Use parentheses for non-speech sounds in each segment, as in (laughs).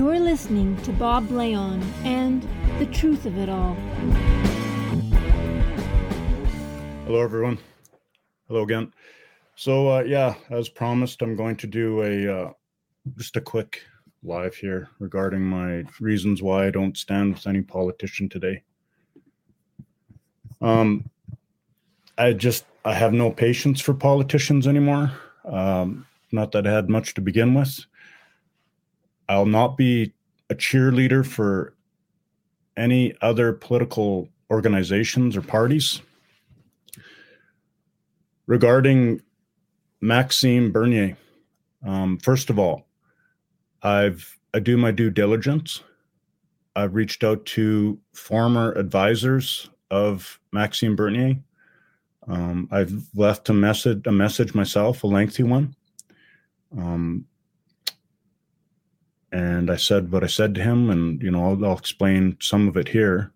You're listening to Bob Blayone and The Truth of It All. Hello, everyone. Hello again. So, uh, yeah, as promised, I'm going to do a uh, just a quick live here regarding my reasons why I don't stand with any politician today. Um, I just I have no patience for politicians anymore. Um, not that I had much to begin with. I'll not be a cheerleader for any other political organizations or parties. Regarding Maxime Bernier, um, first of all, I've I do my due diligence. I've reached out to former advisors of Maxime Bernier. Um, I've left a message a message myself, a lengthy one. Um, and I said what I said to him, and you know I'll, I'll explain some of it here.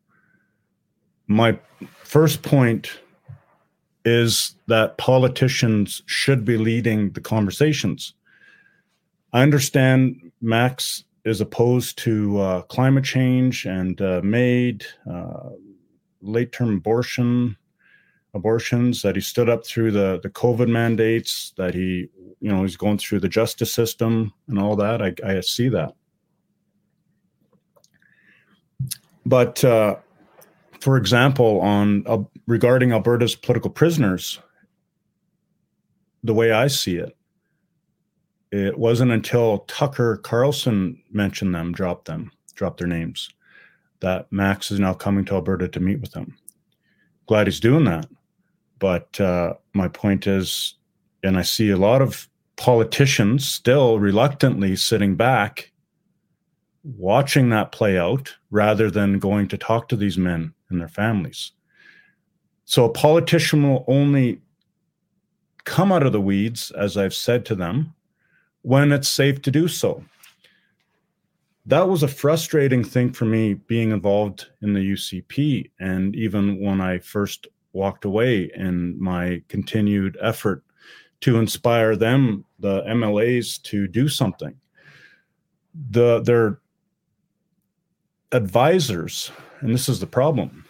My first point is that politicians should be leading the conversations. I understand Max is opposed to uh, climate change and uh, MAID uh, late term abortion abortions that he stood up through the the covid mandates that he you know he's going through the justice system and all that i, I see that but uh, for example on uh, regarding alberta's political prisoners the way i see it it wasn't until tucker carlson mentioned them dropped them dropped their names that max is now coming to alberta to meet with them. Glad he's doing that. But uh, my point is, and I see a lot of politicians still reluctantly sitting back, watching that play out rather than going to talk to these men and their families. So a politician will only come out of the weeds, as I've said to them, when it's safe to do so. That was a frustrating thing for me being involved in the UCP. And even when I first walked away in my continued effort to inspire them, the MLAs, to do something. The their advisors, and this is the problem,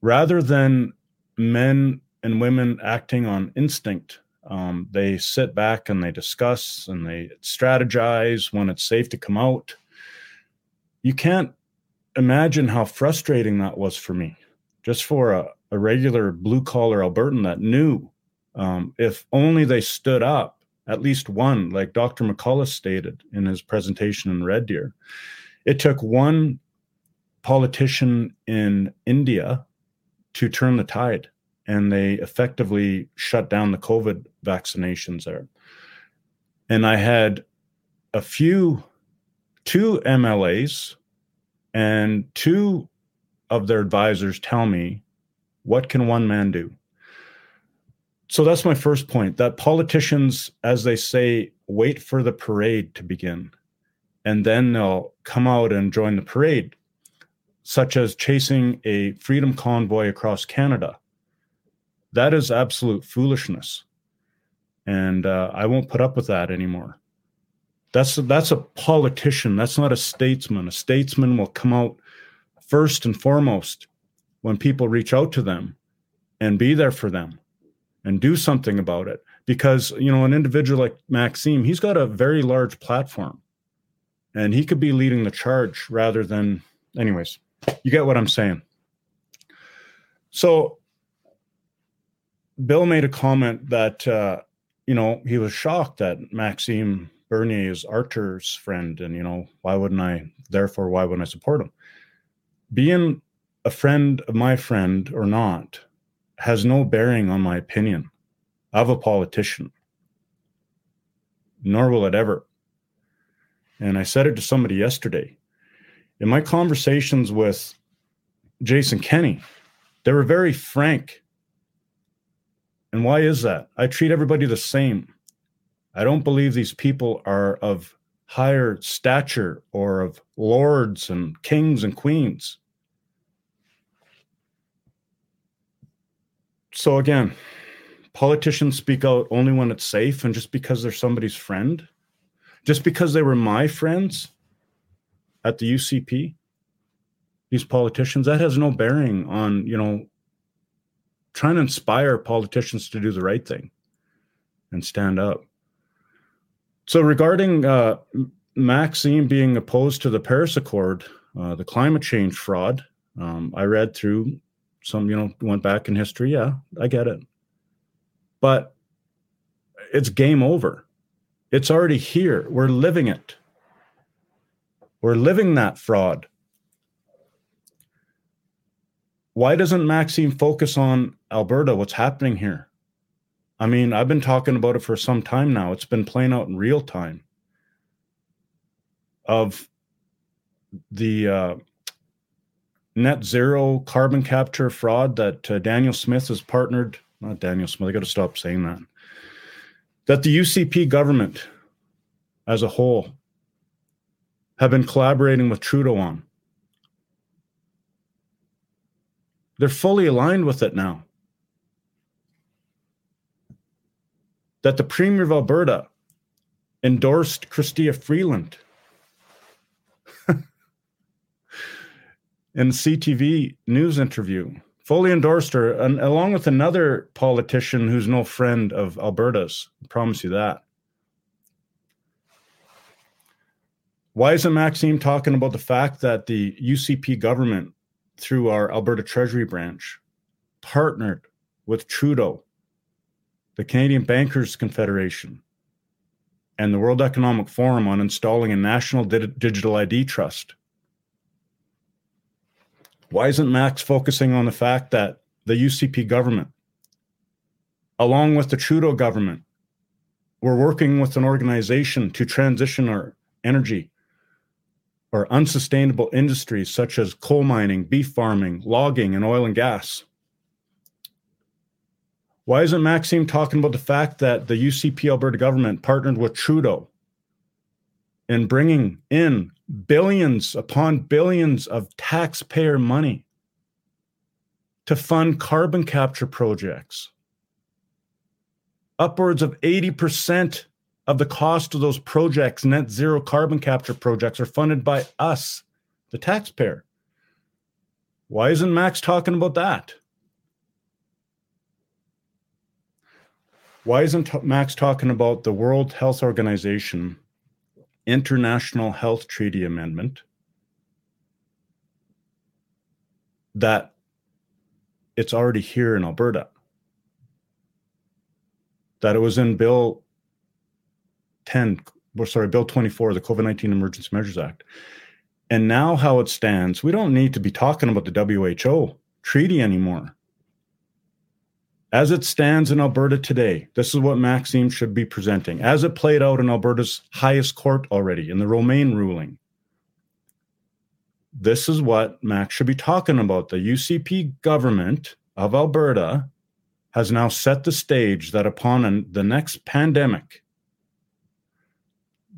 rather than men and women acting on instinct, um, they sit back and they discuss and they strategize when it's safe to come out. You can't imagine how frustrating that was for me just for a, a regular blue collar Albertan that knew um, if only they stood up, at least one, like Dr. McCullough stated in his presentation in Red Deer. It took one politician in India to turn the tide, and they effectively shut down the COVID vaccinations there. And I had a few, two MLAs and two of their advisors tell me, what can one man do? So that's my first point that politicians, as they say, wait for the parade to begin. And then they'll come out and join the parade, such as chasing a freedom convoy across Canada. That is absolute foolishness. And uh, I won't put up with that anymore. That's that's a politician. That's not a statesman. A statesman will come out first and foremost when people reach out to them and be there for them and do something about it because you know an individual like maxime he's got a very large platform and he could be leading the charge rather than anyways you get what i'm saying so bill made a comment that uh, you know he was shocked that maxime bernier is arthur's friend and you know why wouldn't i therefore why wouldn't i support him being a friend of my friend or not has no bearing on my opinion of a politician, nor will it ever. And I said it to somebody yesterday. In my conversations with Jason Kenney, they were very frank. And why is that? I treat everybody the same. I don't believe these people are of higher stature or of lords and kings and queens. So again, politicians speak out only when it's safe and just because they're somebody's friend, just because they were my friends, at the UCP, these politicians, that has no bearing on, you know, trying to inspire politicians to do the right thing and stand up. So, regarding uh, Maxime being opposed to the Paris Accord, uh, the climate change fraud, um, I read through some, you know, went back in history. Yeah, I get it. But it's game over. It's already here. We're living it. We're living that fraud. Why doesn't Maxime focus on Alberta? What's happening here? I mean, I've been talking about it for some time now. It's been playing out in real time of the uh, net zero carbon capture fraud that uh, Danielle Smith has partnered. Not Danielle Smith. I got to stop saying that. That the UCP government, as a whole, have been collaborating with Trudeau on. They're fully aligned with it now. That the Premier of Alberta endorsed Chrystia Freeland (laughs) in the CTV news interview, fully endorsed her, and along with another politician who's no friend of Alberta's. I promise you that. Why isn't Maxime talking about the fact that the UCP government, through our Alberta Treasury branch, partnered with Trudeau, the Canadian Bankers Confederation, and the World Economic Forum on installing a national di- digital ID trust? Why isn't Max focusing on the fact that the UCP government, along with the Trudeau government, we're working with an organization to transition our energy or unsustainable industries such as coal mining, beef farming, logging, and oil and gas. Why isn't Maxime talking about the fact that the UCP Alberta government partnered with Trudeau in bringing in billions upon billions of taxpayer money to fund carbon capture projects? Upwards of 80% of the cost of those projects, net zero carbon capture projects, are funded by us, the taxpayer. Why isn't Max talking about that? Why isn't Max talking about the World Health Organization International Health Treaty Amendment that it's already here in Alberta? That it was in Bill 10, or sorry, Bill 24, the COVID 19 Emergency Measures Act. And now, how it stands, we don't need to be talking about the WHO treaty anymore. As it stands in Alberta today, this is what Maxime should be presenting. As it played out in Alberta's highest court already in the Romaine ruling, this is what Max should be talking about. The UCP government of Alberta has now set the stage that upon an, the next pandemic,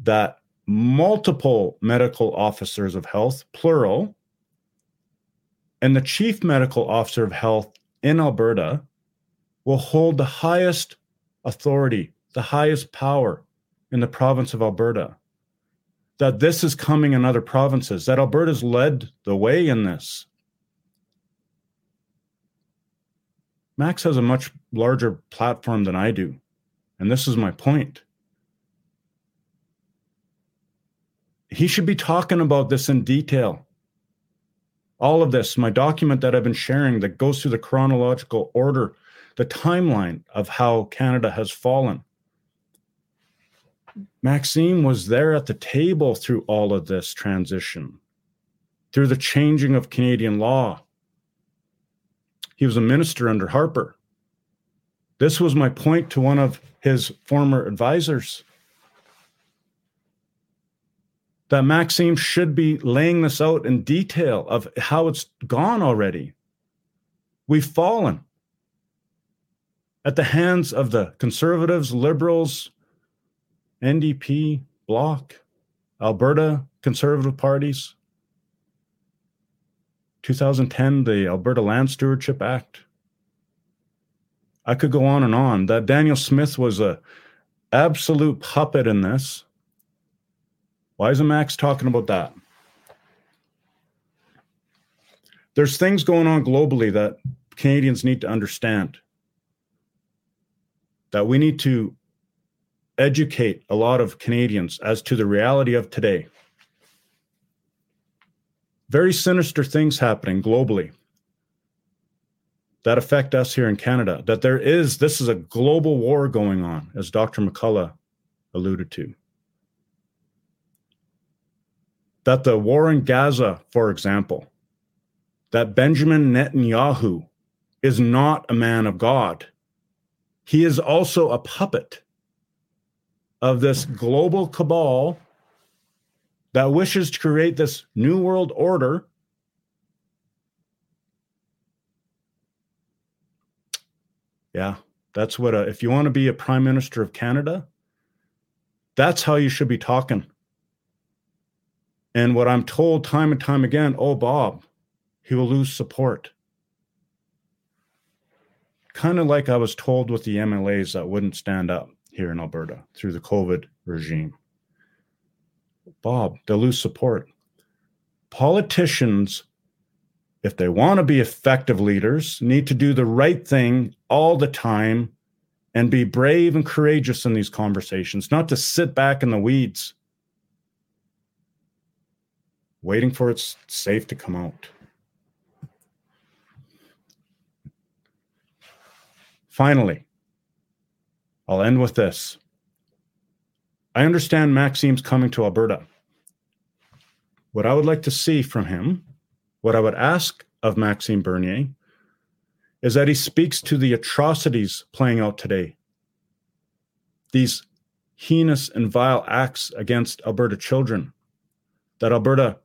that multiple medical officers of health, plural, and the chief medical officer of health in Alberta will hold the highest authority, the highest power in the province of Alberta. That this is coming in other provinces, that Alberta's led the way in this. Max has a much larger platform than I do. And this is my point. he should be talking about this in detail. All of this, my document that I've been sharing that goes through the chronological order, the timeline of how Canada has fallen. Maxime was there at the table through all of this transition, through the changing of Canadian law. He was a minister under Harper. This was my point to one of his former advisors that Maxime should be laying this out in detail of how it's gone already. We've fallen at the hands of the conservatives, liberals, NDP, Bloc, Alberta conservative parties. 2010, the Alberta Land Stewardship Act. I could go on and on. That Danielle Smith was a absolute puppet in this. Why isn't Max talking about that? there's things going on globally that Canadians need to understand. That we need to educate a lot of Canadians as to the reality of today. Very sinister things happening globally that affect us here in Canada. That there is, this is a global war going on, as Dr. McCullough alluded to. That the war in Gaza, for example, that Benjamin Netanyahu is not a man of God. He is also a puppet of this global cabal that wishes to create this new world order. Yeah that's what a, if you want to be a prime minister of canada that's how you should be talking. And what i'm told time and time again oh bob he will lose support kind of like i was told with the mlas that wouldn't stand up here in Alberta through the COVID regime. Bob, they'll lose support. Politicians, if they want to be effective leaders, need to do the right thing all the time and be brave and courageous in these conversations, not to sit back in the weeds waiting for it's safe to come out. Finally, I'll end with this. I understand Maxime's coming to Alberta. What I would like to see from him, what I would ask of Maxime Bernier, is that he speaks to the atrocities playing out today. These heinous and vile acts against Alberta children, that Alberta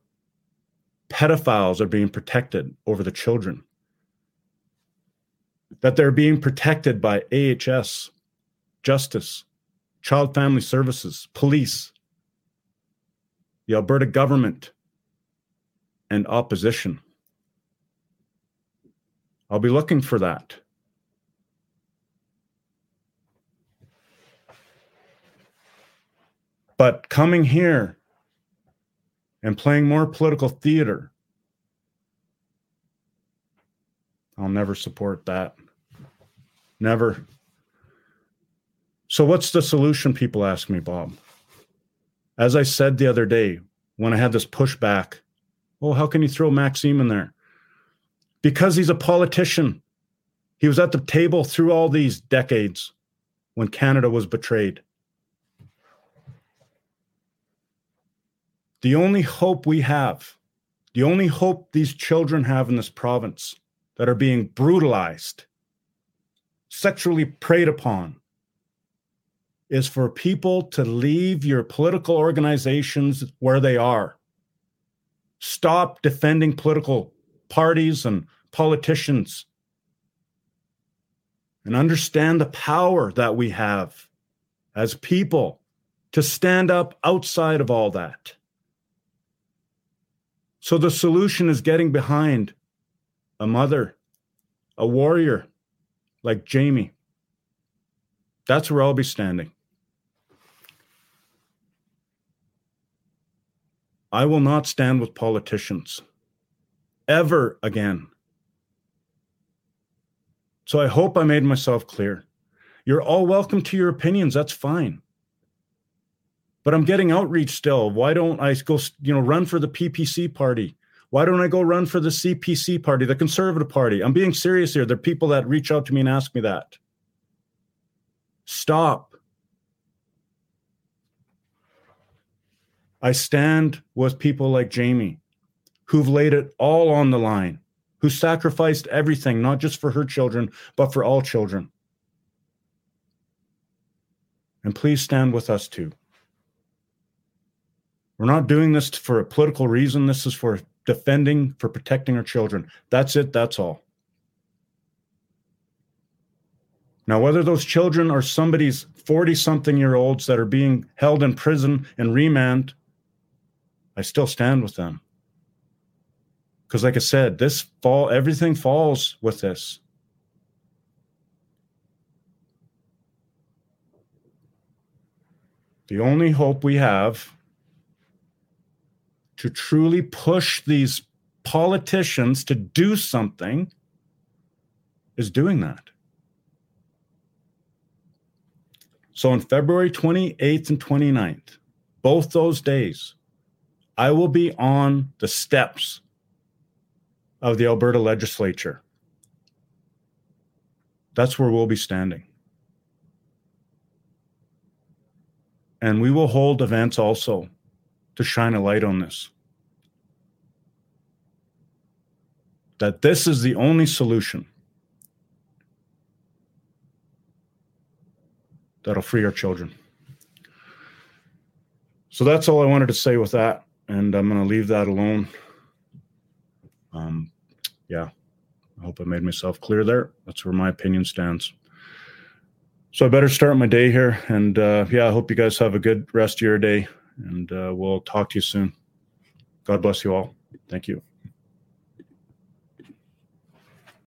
pedophiles are being protected over the children, that they're being protected by AHS, justice, child family services, police, the Alberta government, and opposition. I'll be looking for that. But coming here and playing more political theater, I'll never support that. Never. So, what's the solution? People ask me, Bob. As I said the other day, when I had this pushback, oh, how can you throw Maxime in there? Because he's a politician. He was at the table through all these decades when Canada was betrayed. The only hope we have, the only hope these children have in this province that are being brutalized, sexually preyed upon, is for people to leave your political organizations where they are. Stop defending political parties and politicians and understand the power that we have as people to stand up outside of all that. So the solution is getting behind a mother, a warrior like Jamie. That's where I'll be standing. I will not stand with politicians ever again. So I hope I made myself clear. You're all welcome to your opinions. That's fine. But I'm getting outreach still. Why don't I go, you know, run for the PPC party? Why don't I go run for the CPC party, the Conservative Party? I'm being serious here. There are people that reach out to me and ask me that. Stop. I stand with people like Jamie, who've laid it all on the line, who sacrificed everything, not just for her children, but for all children. And please stand with us too. We're not doing this for a political reason. This is for defending, for protecting our children. That's it. That's all. Now, whether those children are somebody's 40 something year olds that are being held in prison and remand I still stand with them. Because, like I said, this fall, everything falls with this. The only hope we have to truly push these politicians to do something is doing that. So on February 28th and 29th, both those days, I will be on the steps of the Alberta legislature. That's where we'll be standing. And we will hold events also to shine a light on this. That this is the only solution that'll free our children. So that's all I wanted to say with that. And I'm going to leave that alone. Um, yeah, I hope I made myself clear there. That's where my opinion stands. So I better start my day here. And uh, yeah, I hope you guys have a good rest of your day. And uh, we'll talk to you soon. God bless you all. Thank you.